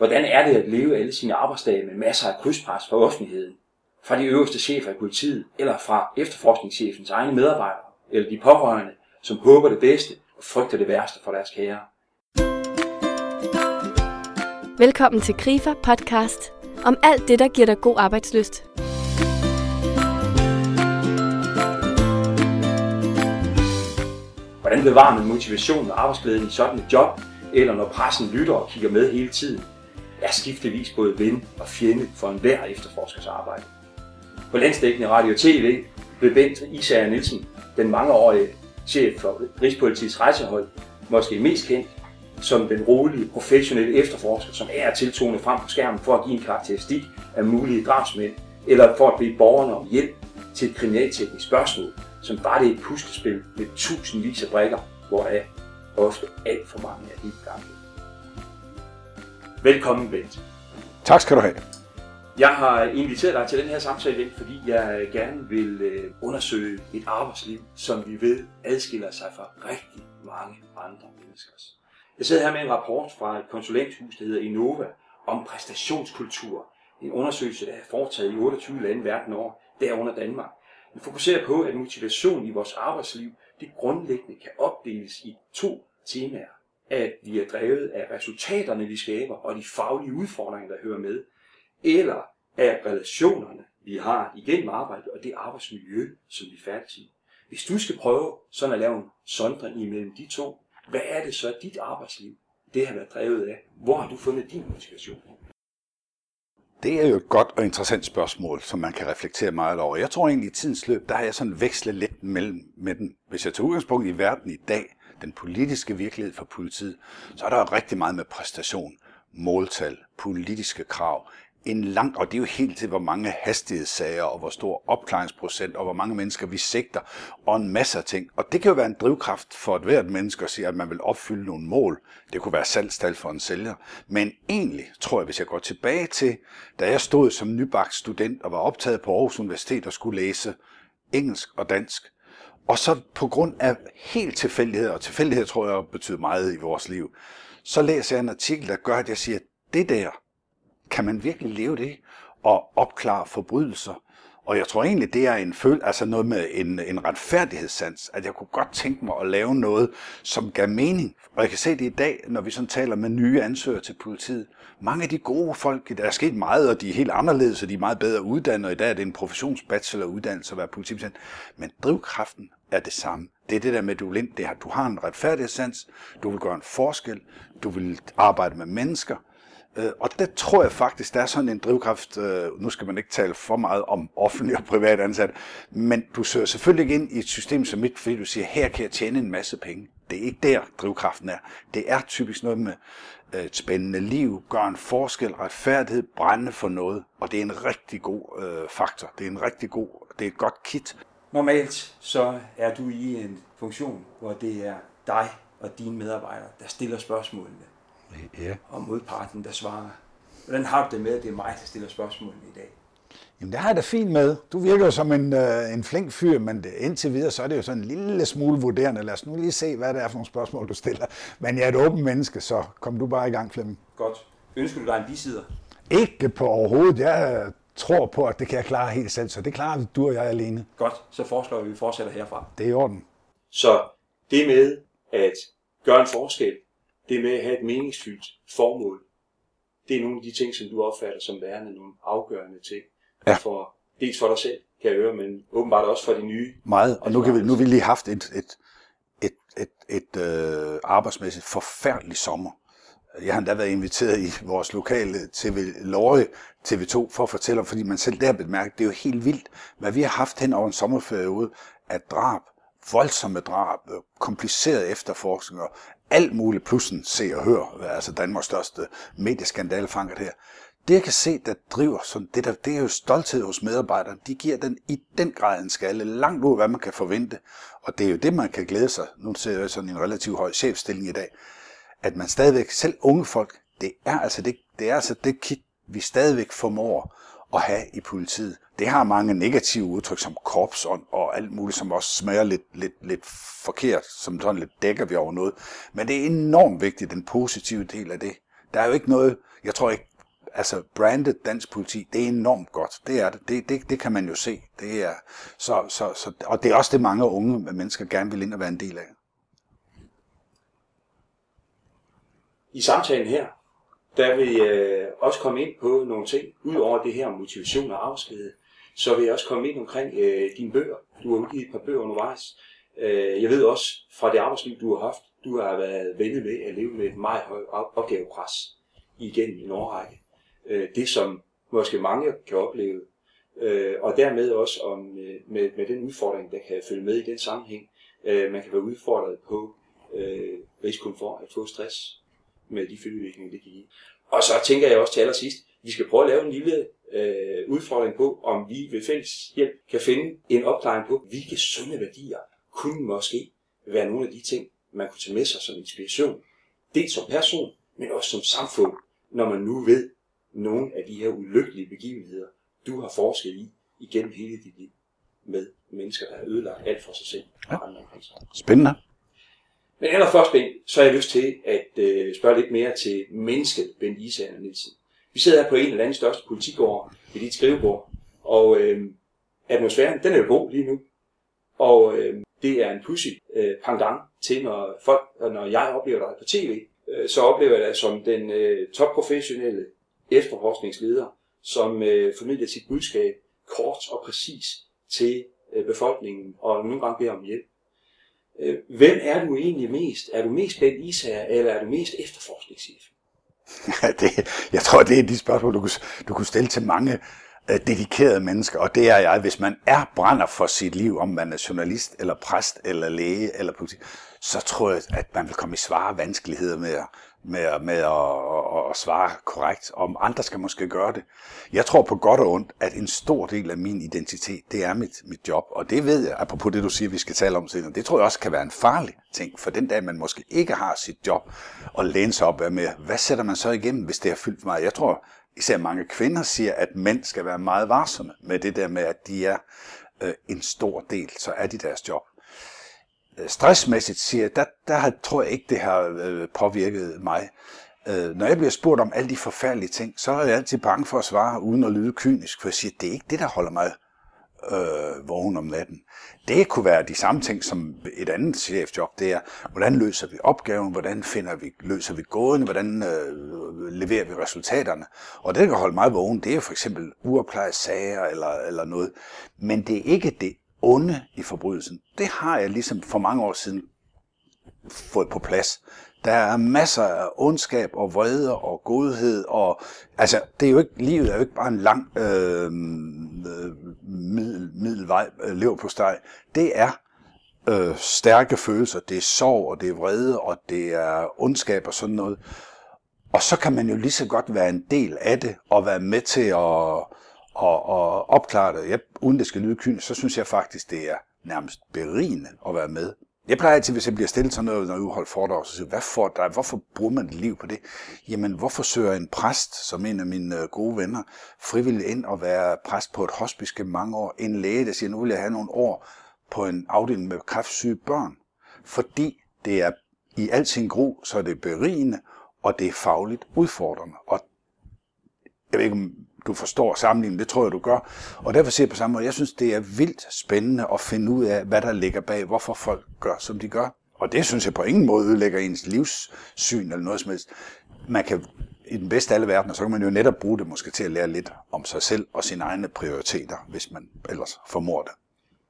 Hvordan er det at leve alle sine arbejdsdage med masser af krydspres fra offentligheden? Fra de øverste chefer i politiet, eller fra efterforskningschefens egne medarbejdere, eller de pårørende, som håber det bedste og frygter det værste for deres kære. Velkommen til Grifer podcast om alt det, der giver dig god arbejdsløst. Hvordan bevarer man motivationen og arbejdsglæden i sådan et job, eller når pressen lytter og kigger med hele tiden? Er skiftevis både ven og fjende for enhver efterforskers arbejde. På landsdækkende radio og tv blev Bent Isager Nielsen, den mangeårige chef for Rigspolitiets rejsehold, måske mest kendt som den rolige, professionelle efterforsker, som er tiltone frem på skærmen for at give en karakteristik af mulige drabsmænd, eller for at bede borgerne om hjælp til et kriminalteknisk spørgsmål, som var det et puslespil med tusindvis af brikker, hvoraf ofte alt for mange er helt gamle. Velkommen, Bent. Tak skal du have. Jeg har inviteret dig til den her samtale, fordi jeg gerne vil øh, undersøge et arbejdsliv, som vi ved adskiller sig fra rigtig mange andre menneskers. Jeg sidder her med en rapport fra et konsulenthus, der hedder Innova, om præstationskultur. En undersøgelse, der er foretaget i 28 lande verden over, derunder Danmark. Den fokuserer på, at motivation i vores arbejdsliv, det grundlæggende kan opdeles i to temaer. At vi er drevet af resultaterne, vi skaber, og de faglige udfordringer, der hører med. Eller af relationerne, vi har igennem arbejdet, og det arbejdsmiljø, som vi færdes i. Hvis du skal prøve sådan at lave en sondring imellem de to, hvad er det så, dit arbejdsliv, det har været drevet af? Hvor har du fundet din motivation? Det er jo et godt og interessant spørgsmål, som man kan reflektere meget over. Jeg tror egentlig, i tidens løb, der har jeg sådan vekslet lidt mellem med den. Hvis jeg tager udgangspunkt i verden i dag, den politiske virkelighed for politiet, så er der rigtig meget med præstation, måltal, politiske krav, en lang, og det er jo helt til, hvor mange hastighedssager, og hvor stor opklaringsprocent, og hvor mange mennesker vi sigter, og en masse af ting. Og det kan jo være en drivkraft for et hvert menneske at sige, at man vil opfylde nogle mål. Det kunne være salgstal for en sælger. Men egentlig tror jeg, hvis jeg går tilbage til, da jeg stod som nybagt student og var optaget på Aarhus Universitet og skulle læse engelsk og dansk, og så på grund af helt tilfældighed, og tilfældighed tror jeg betyder meget i vores liv, så læser jeg en artikel, der gør, at jeg siger, det der, kan man virkelig leve det og opklare forbrydelser? Og jeg tror egentlig, det er en føl, altså noget med en, en retfærdighedssans, at jeg kunne godt tænke mig at lave noget, som gav mening. Og jeg kan se det i dag, når vi sådan taler med nye ansøgere til politiet. Mange af de gode folk, der er sket meget, og de er helt anderledes, og de er meget bedre uddannet, og i dag er det en professionsbacheloruddannelse at være politibetjent. Men drivkraften er det samme. Det er det der med, at du vil, det her, du har en retfærdighedssans, du vil gøre en forskel, du vil arbejde med mennesker, Øh, og der tror jeg faktisk, der er sådan en drivkraft, øh, nu skal man ikke tale for meget om offentlig og privat ansat, men du søger selvfølgelig ikke ind i et system som mit, fordi du siger, her kan jeg tjene en masse penge. Det er ikke der, drivkraften er. Det er typisk noget med øh, et spændende liv, gør en forskel, retfærdighed, brænde for noget, og det er en rigtig god øh, faktor. Det er en rigtig god, det er et godt kit. Normalt så er du i en funktion, hvor det er dig og dine medarbejdere, der stiller spørgsmålene Ja. Og modparten, der svarer. Hvordan har du det med, at det er mig, der stiller spørgsmål i dag? Jamen, det har jeg da fint med. Du virker jo som en, øh, en flink fyr, men det, indtil videre, så er det jo sådan en lille smule vurderende. Lad os nu lige se, hvad det er for nogle spørgsmål, du stiller. Men jeg er et åbent menneske, så kom du bare i gang, Flemming. Godt. Ønsker du dig en bisider? Ikke på overhovedet. Jeg tror på, at det kan jeg klare helt selv, så det klarer du og jeg alene. Godt, så foreslår vi, at vi fortsætter herfra. Det er i orden. Så det med at gøre en forskel, det med at have et meningsfyldt formål, det er nogle af de ting, som du opfatter som værende nogle afgørende ting. Ja. For, dels for dig selv, kan jeg høre, men åbenbart også for de nye. Meget, og nu, kan vi, nu har vi lige haft et, et, et, et, et øh, arbejdsmæssigt forfærdeligt sommer. Jeg har endda været inviteret i vores lokale TV Lorge TV2 for at fortælle om, fordi man selv der bemærket, det er jo helt vildt, hvad vi har haft hen over en sommerperiode af drab, voldsomme drab, komplicerede efterforskninger, alt muligt, plus en se og hør, altså Danmarks største medieskandale fanget her. Det jeg kan se, der driver sådan, det, der, det er jo stolthed hos medarbejderne. De giver den i den grad en skalle, langt ud hvad man kan forvente. Og det er jo det, man kan glæde sig. Nu ser jeg sådan en relativt høj chefstilling i dag. At man stadigvæk, selv unge folk, det er altså det, det, er altså det kit, vi stadigvæk formår at have i politiet. Det har mange negative udtryk som korpsånd og alt muligt, som også smager lidt, lidt, lidt forkert, som sådan lidt dækker vi over noget. Men det er enormt vigtigt, den positive del af det. Der er jo ikke noget, jeg tror ikke, altså branded dansk politi, det er enormt godt. Det er det. Det, det, det kan man jo se. Det er, så, så, så, og det er også det, mange unge mennesker gerne vil ind og være en del af. I samtalen her, der vil jeg også komme ind på nogle ting, udover det her om motivation og afsked, så vil jeg også komme ind omkring øh, dine bøger. Du har udgivet et par bøger undervejs. Øh, jeg ved også fra det arbejdsliv, du har haft, du har været vennet med at leve med et meget højt opgavepres igennem en årrække. Øh, det, som måske mange kan opleve, øh, og dermed også om, øh, med, med den udfordring, der kan følge med i den sammenhæng. Øh, man kan være udfordret på øh, risikoen for at få stress med de følgevirkninger, det kan give. Og så tænker jeg også til allersidst, vi skal prøve at lave en lille øh, udfordring på, om vi ved fælles hjælp kan finde en opklaring på, hvilke sunde værdier kunne måske være nogle af de ting, man kunne tage med sig som inspiration. Dels som person, men også som samfund, når man nu ved nogle af de her ulykkelige begivenheder, du har forsket i igennem hele dit liv med mennesker, der har ødelagt alt for sig selv og andre Spændende. Men allerførst, Ben, så har jeg lyst til at øh, spørge lidt mere til mennesket, Ben Isager Nielsen. Vi sidder her på en af anden største politikår ved dit skrivebord, og øh, atmosfæren, den er jo god lige nu. Og øh, det er en pussy øh, pendant til, når, folk, når jeg oplever dig på tv, øh, så oplever jeg dig som den øh, topprofessionelle efterforskningsleder, som øh, formidler sit budskab kort og præcis til øh, befolkningen, og nogle gange beder om hjælp. Øh, hvem er du egentlig mest? Er du mest Ben Isager, eller er du mest efterforskningschef? Ja, det, jeg tror, det er de spørgsmål, du kunne, du kunne stille til mange øh, dedikerede mennesker, og det er jeg. Hvis man er brænder for sit liv, om man er journalist, eller præst, eller læge, eller politik, så tror jeg, at man vil komme i svare vanskeligheder med at, med, med at, at, at svare korrekt, om andre skal måske gøre det. Jeg tror på godt og ondt, at en stor del af min identitet, det er mit, mit job, og det ved jeg, apropos det du siger, vi skal tale om senere, det tror jeg også kan være en farlig ting, for den dag man måske ikke har sit job, og læne sig op med, hvad sætter man så igennem, hvis det er fyldt meget? Jeg tror, især mange kvinder siger, at mænd skal være meget varsomme med det der med, at de er øh, en stor del, så er de deres job. Øh, stressmæssigt siger jeg, der, der tror jeg ikke, det har øh, påvirket mig. Øh, når jeg bliver spurgt om alle de forfærdelige ting, så er jeg altid bange for at svare, uden at lyde kynisk, for jeg siger, det er ikke det, der holder mig øh, vågen om natten. Det kunne være de samme ting som et andet chefjob, det er, hvordan løser vi opgaven, hvordan finder vi, løser vi gåden, hvordan øh, leverer vi resultaterne. Og det, der kan holde mig vågen, det er for eksempel uopklaret sager eller, eller noget. Men det er ikke det onde i forbrydelsen. Det har jeg ligesom for mange år siden fået på plads. Der er masser af ondskab og vrede og godhed. Og, altså, det er jo ikke, livet er jo ikke bare en lang øh, øh middel, middelvej øh, lever på steg. Det er øh, stærke følelser. Det er sorg, og det er vrede, og det er ondskab og sådan noget. Og så kan man jo lige så godt være en del af det, og være med til at, at, at opklare det. Jeg, uden det skal lyde kynisk, så synes jeg faktisk, det er nærmest berigende at være med jeg plejer altid, hvis jeg bliver stillet sådan noget, når jeg udholder foredrag, så siger hvad for dig, hvorfor bruger man et liv på det? Jamen, hvorfor søger en præst, som en af mine øh, gode venner, frivilligt ind og være præst på et hospice gennem mange år? En læge, der siger, nu vil jeg have nogle år på en afdeling med kræftsyge børn. Fordi det er i al sin gro, så er det berigende, og det er fagligt udfordrende. Og jeg ved ikke, om du forstår sammenligningen, det tror jeg, du gør. Og derfor siger jeg på samme måde, jeg synes, det er vildt spændende at finde ud af, hvad der ligger bag, hvorfor folk gør, som de gør. Og det synes jeg på ingen måde ødelægger ens livssyn eller noget som helst. Man kan i den bedste af alle verdener, så kan man jo netop bruge det måske til at lære lidt om sig selv og sine egne prioriteter, hvis man ellers formår det.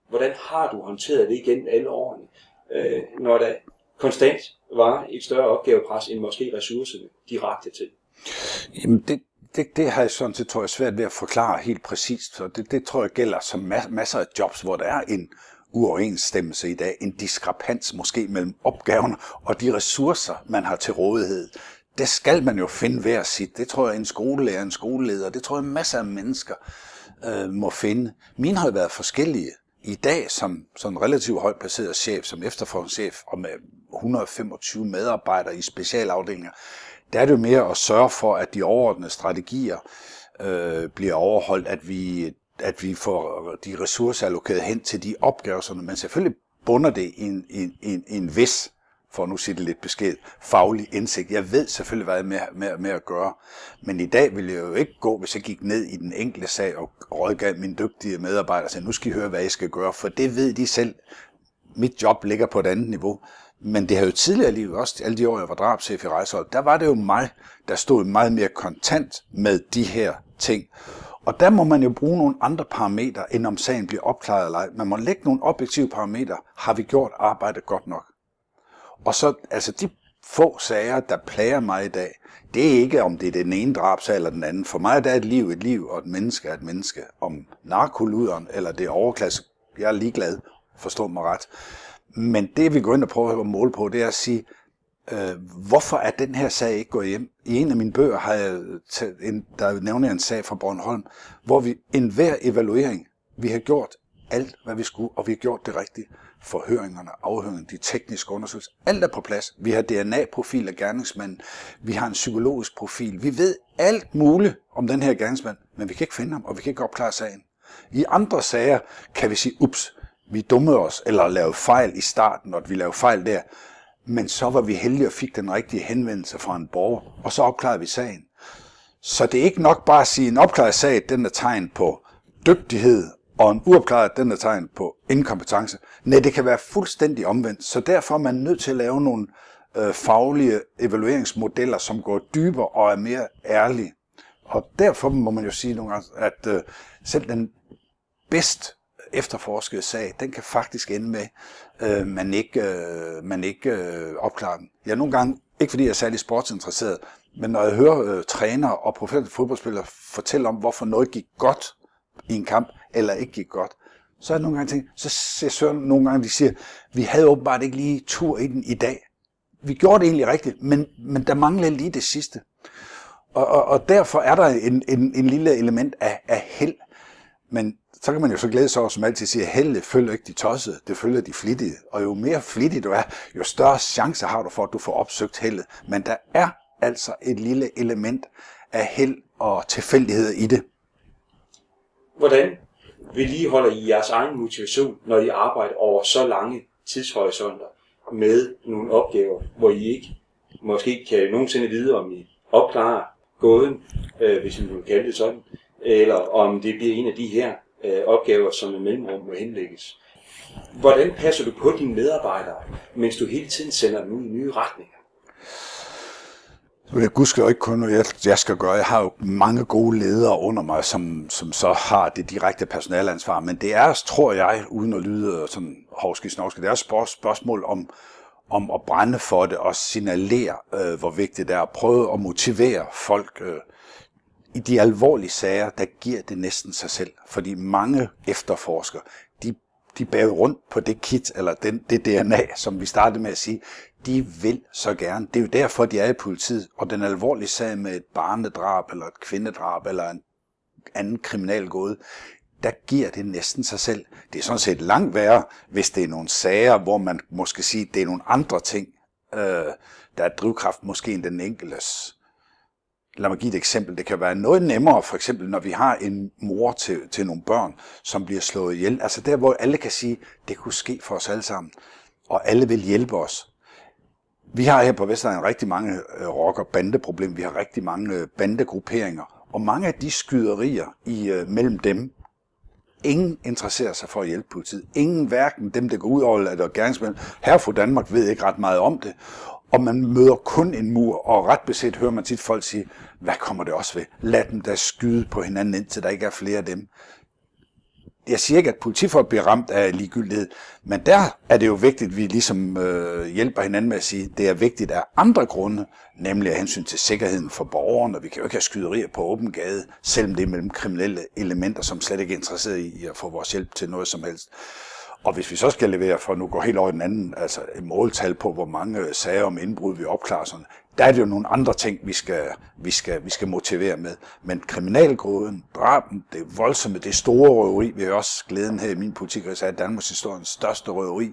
Hvordan har du håndteret det igen alle årene, øh, når der konstant var et større opgavepres end måske ressourcerne direkte til? Jamen det, det, det har jeg sådan set, tror jeg, svært ved at forklare helt præcist. Så det, det tror jeg gælder som masser af jobs, hvor der er en uoverensstemmelse i dag, en diskrepans måske mellem opgaven og de ressourcer, man har til rådighed. Det skal man jo finde hver sit. Det tror jeg, en skolelærer, en skoleleder, det tror jeg, masser af mennesker øh, må finde. Mine har været forskellige. I dag som som relativt højt placeret chef, som efterforskningschef og med 125 medarbejdere i specialafdelinger, der er det jo mere at sørge for, at de overordnede strategier øh, bliver overholdt, at vi, at vi får de ressourcer allokeret hen til de opgaver, som man selvfølgelig bunder det i en, en, en, en vis for at nu sige det lidt besked, faglig indsigt. Jeg ved selvfølgelig, hvad jeg med, med, med at gøre. Men i dag vil jeg jo ikke gå, hvis jeg gik ned i den enkelte sag og rådgav mine dygtige medarbejdere og sagde, nu skal I høre, hvad I skal gøre, for det ved de selv. Mit job ligger på et andet niveau. Men det har jo tidligere livet, også alle de år, jeg var drabschef i rejsehold, der var det jo mig, der stod meget mere kontant med de her ting. Og der må man jo bruge nogle andre parametre, end om sagen bliver opklaret eller ej. Man må lægge nogle objektive parametre. Har vi gjort arbejdet godt nok? Og så, altså de få sager, der plager mig i dag, det er ikke, om det er den ene drabsag eller den anden. For mig der er et liv et liv, og et menneske er et menneske. Om narkoluderen eller det overklasse, jeg er ligeglad, forstå mig ret. Men det vi går ind og prøver at måle på, det er at sige, øh, hvorfor er den her sag ikke gået hjem? I en af mine bøger har jeg taget en, der nævner jeg en sag fra Bornholm, hvor vi enhver evaluering, vi har gjort alt, hvad vi skulle, og vi har gjort det rigtigt. Forhøringerne, afhøringerne, de tekniske undersøgelser, alt er på plads. Vi har DNA-profil af gerningsmanden, vi har en psykologisk profil, vi ved alt muligt om den her gerningsmand, men vi kan ikke finde ham, og vi kan ikke opklare sagen. I andre sager kan vi sige, ups, vi dummede os, eller lavede fejl i starten, og vi lavede fejl der. Men så var vi heldige og fik den rigtige henvendelse fra en borger, og så opklarede vi sagen. Så det er ikke nok bare at sige, at en opklaret sag, den er tegn på dygtighed, og en uopklaret, den er tegn på inkompetence. Nej, det kan være fuldstændig omvendt. Så derfor er man nødt til at lave nogle øh, faglige evalueringsmodeller, som går dybere og er mere ærlige. Og derfor må man jo sige nogle gange, at øh, selv den bedst efterforskede sag, den kan faktisk ende med, øh, man ikke, øh, man ikke øh, opklarer den. Jeg er nogle gange, ikke fordi jeg er særlig sportsinteresseret, men når jeg hører øh, træner og professionelle fodboldspillere fortælle om, hvorfor noget gik godt i en kamp, eller ikke gik godt, så er jeg nogle gange tænkt, så ser jeg nogle gange, de siger, vi havde åbenbart ikke lige tur i den i dag. Vi gjorde det egentlig rigtigt, men, men der manglede lige det sidste. Og, og, og derfor er der en, en, en lille element af, af held. Men så kan man jo så glæde sig over, som altid siger, heldet følger ikke de tossede, det følger de flittige. Og jo mere flittig du er, jo større chance har du for, at du får opsøgt heldet. Men der er altså et lille element af held og tilfældighed i det. Hvordan vedligeholder I jeres egen motivation, når I arbejder over så lange tidshorisonter med nogle opgaver, hvor I ikke måske kan nogensinde vide, om I opklarer gåden, øh, hvis man kan kalde det sådan, eller om det bliver en af de her øh, opgaver, som i mellemrum må henlægges. Hvordan passer du på dine medarbejdere, mens du hele tiden sender dem ud i nye retninger? Jeg husker jo ikke kun, hvad jeg skal gøre. Jeg har jo mange gode ledere under mig, som, som så har det direkte personalansvar. Men det er, tror jeg, uden at lyde øh, sådan hovski snovski, det er et spørgsmål om, om at brænde for det og signalere, øh, hvor vigtigt det er. At prøve at motivere folk. Øh, i de alvorlige sager, der giver det næsten sig selv. Fordi mange efterforskere, de de bærer rundt på det kit, eller den, det DNA, som vi startede med at sige, de vil så gerne. Det er jo derfor, de er i politiet. Og den alvorlige sag med et barnedrab, eller et kvindedrab, eller en anden kriminal gåde, der giver det næsten sig selv. Det er sådan set langt værre, hvis det er nogle sager, hvor man måske siger, det er nogle andre ting, øh, der er drivkraft måske end den enkeltes lad mig give et eksempel. Det kan være noget nemmere, for eksempel når vi har en mor til, til nogle børn, som bliver slået ihjel. Altså der, hvor alle kan sige, det kunne ske for os alle sammen, og alle vil hjælpe os. Vi har her på Vestegnen rigtig mange øh, rocker rock- og bandeproblemer. Vi har rigtig mange øh, bandegrupperinger. Og mange af de skyderier i, øh, mellem dem, ingen interesserer sig for at hjælpe politiet. Ingen, hverken dem, der går ud over eller gerningsmænd. Her fra Danmark ved ikke ret meget om det og man møder kun en mur, og ret beset hører man tit folk sige, hvad kommer det også ved? Lad dem da skyde på hinanden, indtil der ikke er flere af dem. Jeg siger ikke, at politifolk bliver ramt af ligegyldighed, men der er det jo vigtigt, at vi ligesom øh, hjælper hinanden med at sige, at det er vigtigt af andre grunde, nemlig af hensyn til sikkerheden for borgerne. Vi kan jo ikke have skyderier på åben gade, selvom det er mellem kriminelle elementer, som slet ikke er interesseret i at få vores hjælp til noget som helst. Og hvis vi så skal levere, for nu går helt over den anden, altså et måltal på, hvor mange øh, sager om indbrud vi opklarer, sådan, der er det jo nogle andre ting, vi skal, vi skal, vi skal motivere med. Men kriminalgråden, draben, det voldsomme, det store røveri, vi har også glæden her i min politik, at er Danmarks historiens største røveri,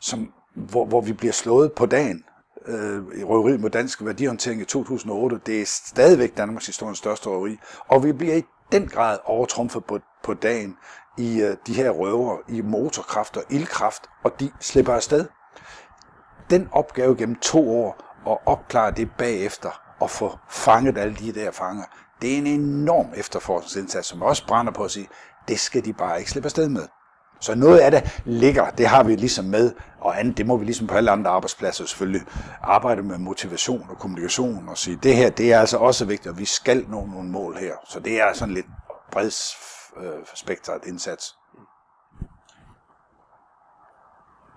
som, hvor, hvor vi bliver slået på dagen. Øh, i røveri mod dansk værdihåndtering i 2008, det er stadigvæk Danmarks historiens største røveri. Og vi bliver i den grad overtrumfet på, på dagen i øh, de her røver i motorkraft og ildkraft, og de slipper afsted. den opgave gennem to år at opklare det bagefter og få fanget alle de der fanger, det er en enorm efterforskningsindsats, som også brænder på at sige, det skal de bare ikke slippe afsted med. Så noget af det ligger, det har vi ligesom med, og andet, det må vi ligesom på alle andre arbejdspladser selvfølgelig arbejde med motivation og kommunikation og sige, det her, det er altså også vigtigt, og vi skal nå nogle mål her. Så det er sådan lidt bredt øh, spektret indsats.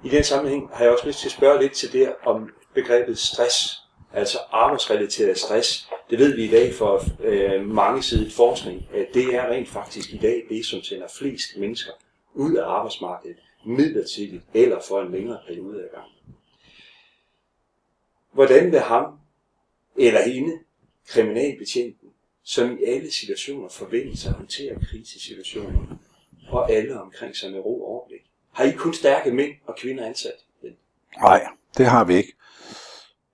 I den sammenhæng har jeg også lyst til at spørge lidt til det om begrebet stress, altså arbejdsrelateret stress. Det ved vi i dag for øh, mange sider forskning, at det er rent faktisk i dag det, som sender flest mennesker ud af arbejdsmarkedet midlertidigt eller for en længere periode af gangen. Hvordan vil ham eller hende, kriminalbetjenten, som i alle situationer forventer sig at håndtere krisesituationer, og alle omkring sig med ro og overblik? Har I kun stærke mænd og kvinder ansat? Nej, det har vi ikke.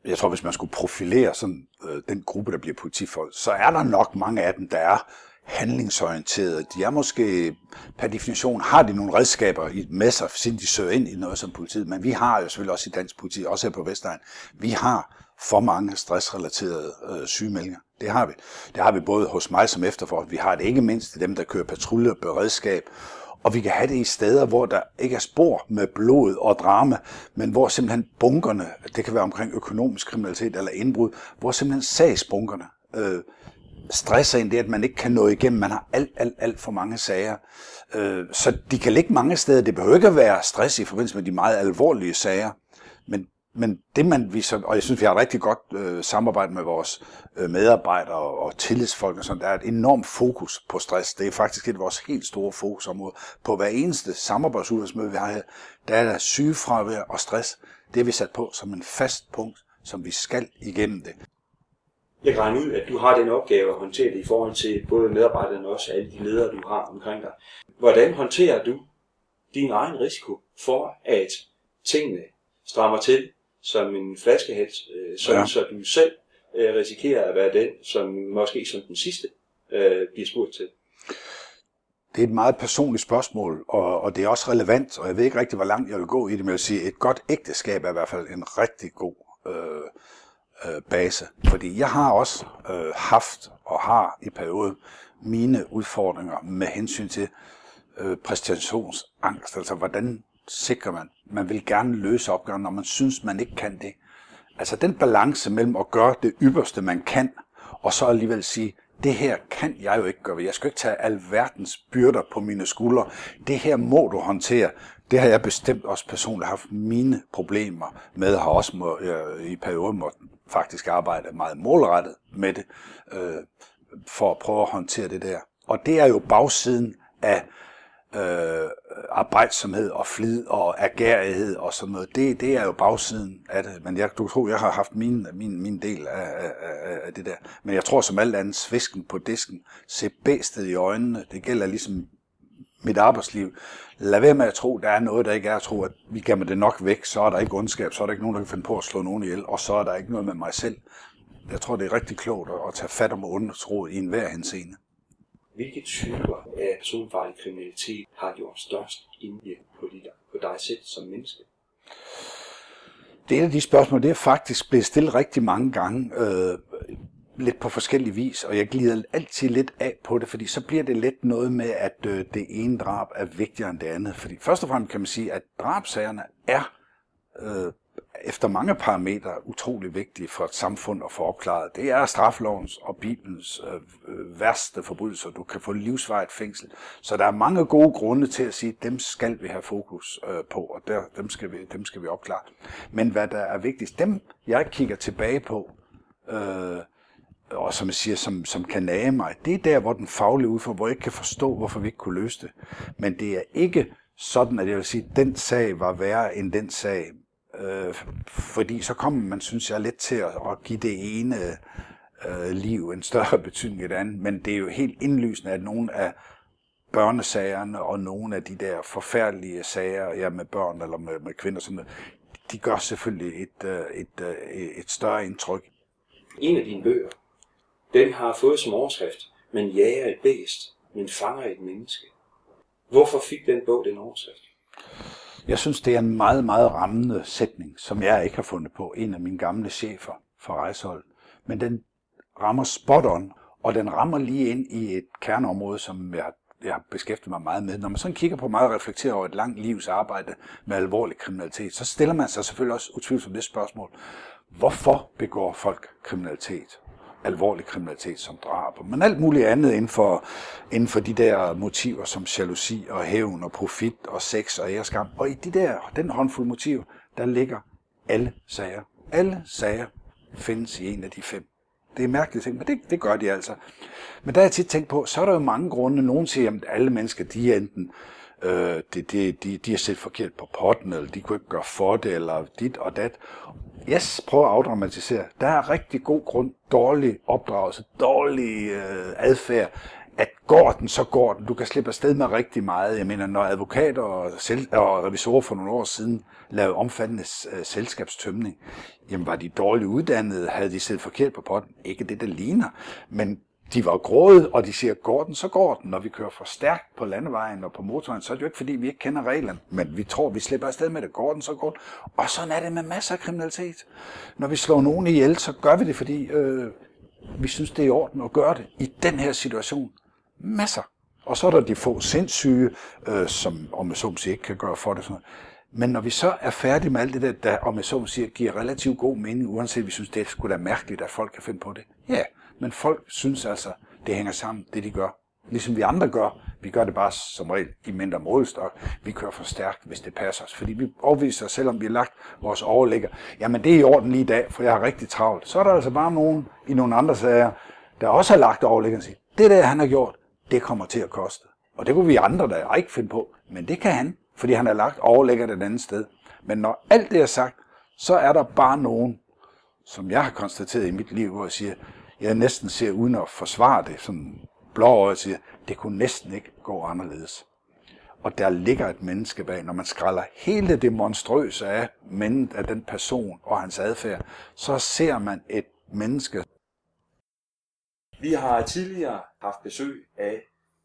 Jeg tror, hvis man skulle profilere sådan, øh, den gruppe, der bliver politifolk, så er der nok mange af dem, der er handlingsorienterede. De er måske, per definition, har de nogle redskaber i med sig, siden de søger ind i noget som politiet. Men vi har jo selvfølgelig også i dansk politi, også her på Vestegn, vi har for mange stressrelaterede øh, sygemeldinger. Det har vi. Det har vi både hos mig som efterfor. Vi har det ikke mindst i dem, der kører patrulje, beredskab, og vi kan have det i steder, hvor der ikke er spor med blod og drama, men hvor simpelthen bunkerne, det kan være omkring økonomisk kriminalitet eller indbrud, hvor simpelthen sagsbunkerne øh, stresser ind det, at man ikke kan nå igennem. Man har alt, alt, alt for mange sager. Øh, så de kan ligge mange steder. Det behøver ikke at være stress i forbindelse med de meget alvorlige sager. Men, men det man viser, og jeg synes, vi har et rigtig godt øh, samarbejde med vores øh, medarbejdere og, og tillidsfolk og sådan, der er et enormt fokus på stress. Det er faktisk et af vores helt store fokusområder. På hver eneste samarbejdsudvalgsmøde, vi har her, der er der sygefravær og stress. Det er vi sat på som en fast punkt, som vi skal igennem det. Jeg kan regne ud, at du har den opgave at håndtere det i forhold til både medarbejderne og også alle de ledere, du har omkring dig. Hvordan håndterer du din egen risiko for, at tingene strammer til som en flaskehals, øh, sådan ja. så du selv øh, risikerer at være den, som måske som den sidste øh, bliver spurgt til? Det er et meget personligt spørgsmål, og, og det er også relevant, og jeg ved ikke rigtig, hvor langt jeg vil gå i det, men jeg vil sige, at et godt ægteskab er i hvert fald en rigtig god øh, øh, base. Fordi jeg har også øh, haft og har i perioden mine udfordringer med hensyn til øh, præstationsangst. Altså hvordan sikrer man? Man vil gerne løse opgaven, når man synes, man ikke kan det. Altså den balance mellem at gøre det ypperste, man kan, og så alligevel sige, det her kan jeg jo ikke gøre. Jeg skal ikke tage alverdens byrder på mine skuldre. Det her må du håndtere. Det har jeg bestemt også personligt haft mine problemer med, har også må, øh, i perioder måtte faktisk arbejde meget målrettet med det, øh, for at prøve at håndtere det der. Og det er jo bagsiden af øh, arbejdsomhed og flid og agerighed og sådan noget. Det, det er jo bagsiden af det. Men jeg, du tror, jeg har haft min, min, min del af, af, af det der. Men jeg tror som alt andet, svisken på disken, se bæstet i øjnene. Det gælder ligesom mit arbejdsliv. Lad være med at tro, der er noget, der ikke er at tro, at vi gemmer det nok væk, så er der ikke ondskab, så er der ikke nogen, der kan finde på at slå nogen ihjel, og så er der ikke noget med mig selv. Jeg tror, det er rigtig klogt at tage fat om ondtro i enhver henseende. Hvilke typer af personfarlig kriminalitet har gjort størst indvirkning på, på dig selv som menneske? Det er et af de spørgsmål, det er faktisk blevet stillet rigtig mange gange. Øh, lidt på forskellige vis, og jeg glider altid lidt af på det, fordi så bliver det lidt noget med, at øh, det ene drab er vigtigere end det andet. Fordi først og fremmest kan man sige, at drabsagerne er øh, efter mange parametre utrolig vigtige for et samfund at få opklaret. Det er straflovens og Bibelens øh, værste forbrydelser. Du kan få livsvarigt fængsel. Så der er mange gode grunde til at sige, at dem skal vi have fokus øh, på, og der, dem, skal vi, dem skal vi opklare. Men hvad der er vigtigst, dem jeg kigger tilbage på, øh, og som jeg siger, som, som kan nage mig, det er der, hvor den faglige udfordring, hvor jeg ikke kan forstå, hvorfor vi ikke kunne løse det. Men det er ikke sådan, at jeg vil sige, at den sag var værre end den sag. Øh, fordi så kommer man, synes jeg, lidt til at, at give det ene øh, liv en større betydning end det andet. Men det er jo helt indlysende, at nogle af børnesagerne og nogle af de der forfærdelige sager, ja, med børn eller med, med kvinder, sådan noget, de gør selvfølgelig et, øh, et, et, et større indtryk. En af dine bøger, den har fået som overskrift, men jager et bæst, men fanger et menneske. Hvorfor fik den bog den overskrift? Jeg synes, det er en meget, meget rammende sætning, som jeg ikke har fundet på. En af mine gamle chefer for rejsehold. Men den rammer spot on, og den rammer lige ind i et kerneområde, som jeg, jeg har beskæftiget mig meget med. Når man sådan kigger på meget og reflekterer over et langt livs arbejde med alvorlig kriminalitet, så stiller man sig selvfølgelig også utvivlsomt det spørgsmål. Hvorfor begår folk kriminalitet? Alvorlig kriminalitet som drab, men alt muligt andet inden for, inden for de der motiver som jalousi og hævn og profit og sex og æreskam. Og i de der, den håndfuld motiv, der ligger alle sager. Alle sager findes i en af de fem. Det er mærkeligt ting, men det, det gør de altså. Men der har jeg tit tænkt på, så er der jo mange grunde. Nogle siger, at alle mennesker, de er enten øh, det, det, de, de har set forkert på potten, eller de kunne ikke gøre for det, eller dit og dat. Yes, prøv at afdramatisere. Der er rigtig god grund, dårlig opdragelse, dårlig øh, adfærd, at går den, så går den. Du kan slippe afsted med rigtig meget. Jeg mener, når advokater og, selv, og revisorer for nogle år siden lavede omfattende øh, selskabstømning, jamen var de dårligt uddannede, havde de set forkert på potten? Ikke det, der ligner. Men de var gråde, og de siger, går den, så går den. Når vi kører for stærkt på landevejen og på motorvejen, så er det jo ikke, fordi vi ikke kender reglerne, men vi tror, vi slipper afsted med det. Går den, så går den. Og sådan er det med masser af kriminalitet. Når vi slår nogen ihjel, så gør vi det, fordi øh, vi synes, det er i orden at gøre det i den her situation. Masser. Og så er der de få sindssyge, øh, som om jeg så må sige, ikke kan gøre for det. Sådan Men når vi så er færdige med alt det der, der om jeg så må sige, giver relativt god mening, uanset vi synes, det er sgu da mærkeligt, at folk kan finde på det. Ja, men folk synes altså, det hænger sammen, det de gør. Ligesom vi andre gør. Vi gør det bare som regel i mindre målestok. Vi kører for stærkt, hvis det passer os. Fordi vi overviser os, selvom vi har lagt vores overlægger. Jamen det er i orden lige i dag, for jeg har rigtig travlt. Så er der altså bare nogen i nogle andre sager, der også har lagt overlægger og siger, det der han har gjort, det kommer til at koste. Og det kunne vi andre der ikke finde på. Men det kan han, fordi han har lagt overlægger et andet sted. Men når alt det er sagt, så er der bare nogen, som jeg har konstateret i mit liv, hvor jeg siger, jeg næsten ser uden at forsvare det, sådan blå øje siger, det kunne næsten ikke gå anderledes. Og der ligger et menneske bag. Når man skræller hele det monstrøse af, men af den person og hans adfærd, så ser man et menneske. Vi har tidligere haft besøg af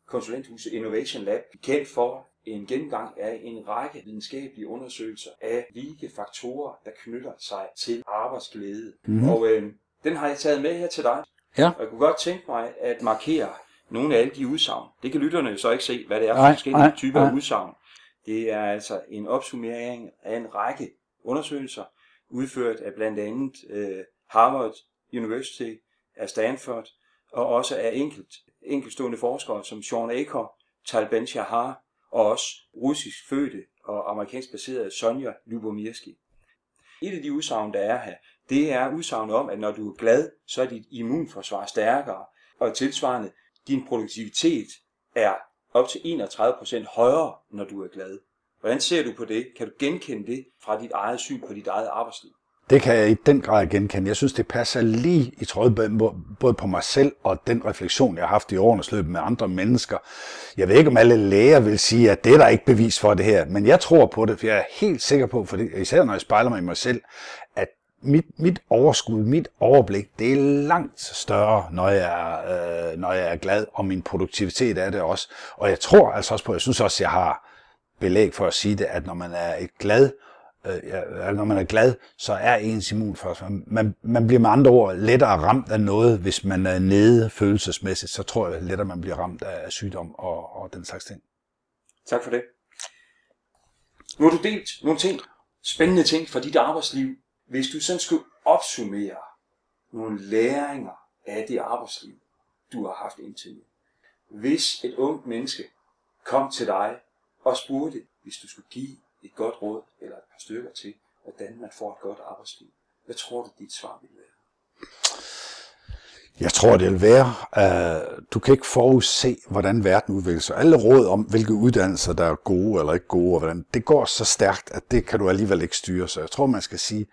konsulenthuset Innovation Lab, kendt for en gennemgang af en række videnskabelige undersøgelser af hvilke faktorer, der knytter sig til arbejdsglæde. Mm-hmm. Og øh, den har jeg taget med her til dig. Ja. Og jeg kunne godt tænke mig at markere nogle af alle de udsagn. Det kan lytterne så ikke se, hvad det er for forskellige nej, typer nej. af udsagn. Det er altså en opsummering af en række undersøgelser, udført af blandt andet øh, Harvard University, af Stanford, og også af enkelt, enkeltstående forskere som Sean Aker, Tal Ben Shahar, og også russisk fødte og amerikansk baserede Sonja Lyubomirsky. Et af de udsagn, der er her, det er udsagnet om, at når du er glad, så er dit immunforsvar stærkere, og tilsvarende, din produktivitet er op til 31% højere, når du er glad. Hvordan ser du på det? Kan du genkende det fra dit eget syn på dit eget arbejdsliv? Det kan jeg i den grad genkende. Jeg synes, det passer lige i tråd både på mig selv og den refleksion, jeg har haft i årenes løb med andre mennesker. Jeg ved ikke, om alle læger vil sige, at det er der ikke bevis for det her, men jeg tror på det, for jeg er helt sikker på, for det, især når jeg spejler mig i mig selv, mit, mit overskud, mit overblik, det er langt større, når jeg, øh, når jeg er glad, og min produktivitet er det også. Og jeg tror altså også på, jeg synes også, jeg har belæg for at sige det, at når man er et glad, øh, når man er glad, så er ens immunforsvar. Man, man bliver med andre ord lettere ramt af noget, hvis man er nede følelsesmæssigt, så tror jeg lettere, man bliver ramt af sygdom og, og den slags ting. Tak for det. Nu har du delt nogle ting, spændende ting fra dit arbejdsliv. Hvis du sådan skulle opsummere nogle læringer af det arbejdsliv, du har haft indtil nu. Hvis et ungt menneske kom til dig og spurgte, hvis du skulle give et godt råd eller et par stykker til, hvordan man får et godt arbejdsliv, hvad tror du, dit svar ville være? Jeg tror, det vil være, at du kan ikke forudse, hvordan verden udvikler sig. Alle råd om, hvilke uddannelser, der er gode eller ikke gode, og hvordan, det går så stærkt, at det kan du alligevel ikke styre. Så jeg tror, man skal sige,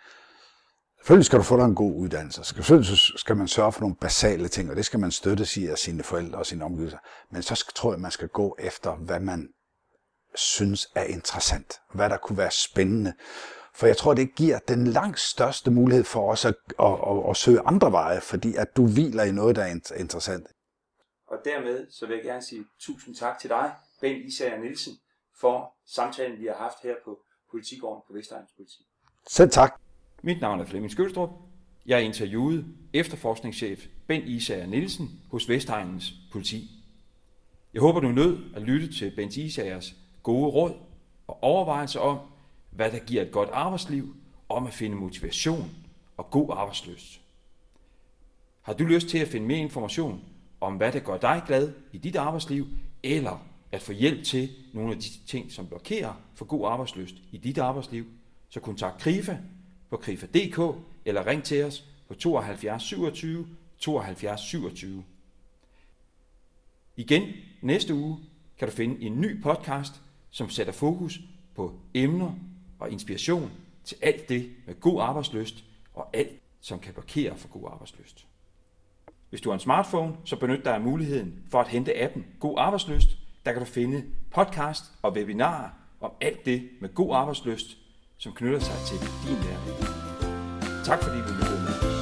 selvfølgelig skal du få dig en god uddannelse. Selvfølgelig skal man sørge for nogle basale ting, og det skal man støtte sig af sine forældre og sine omgivelser. Men så tror jeg, man skal gå efter, hvad man synes er interessant. Hvad der kunne være spændende. For jeg tror, det giver den langt største mulighed for os at, at, at, at søge andre veje, fordi at du hviler i noget, der er interessant. Og dermed så vil jeg gerne sige tusind tak til dig, Ben Isager Nielsen, for samtalen, vi har haft her på Politigården på Vestegns Politi. Selv tak. Mit navn er Flemming Skølstrup. Jeg er interviewet efterforskningschef Ben Isager Nielsen hos Vestegnens Politi. Jeg håber, du nød at lytte til Bent Isagers gode råd og overvejelser om, hvad der giver et godt arbejdsliv, om at finde motivation og god arbejdsløst. Har du lyst til at finde mere information om, hvad der gør dig glad i dit arbejdsliv, eller at få hjælp til nogle af de ting, som blokerer for god arbejdsløst i dit arbejdsliv, så kontakt Krifa på krifa.dk eller ring til os på 72 27 72 27. Igen næste uge kan du finde en ny podcast, som sætter fokus på emner og inspiration til alt det med god arbejdsløst og alt, som kan blokere for god arbejdsløst. Hvis du har en smartphone, så benyt dig af muligheden for at hente appen God Arbejdsløst. Der kan du finde podcast og webinarer om alt det med god arbejdsløst, som knytter sig til din hverdag. Tak fordi du lyttede med.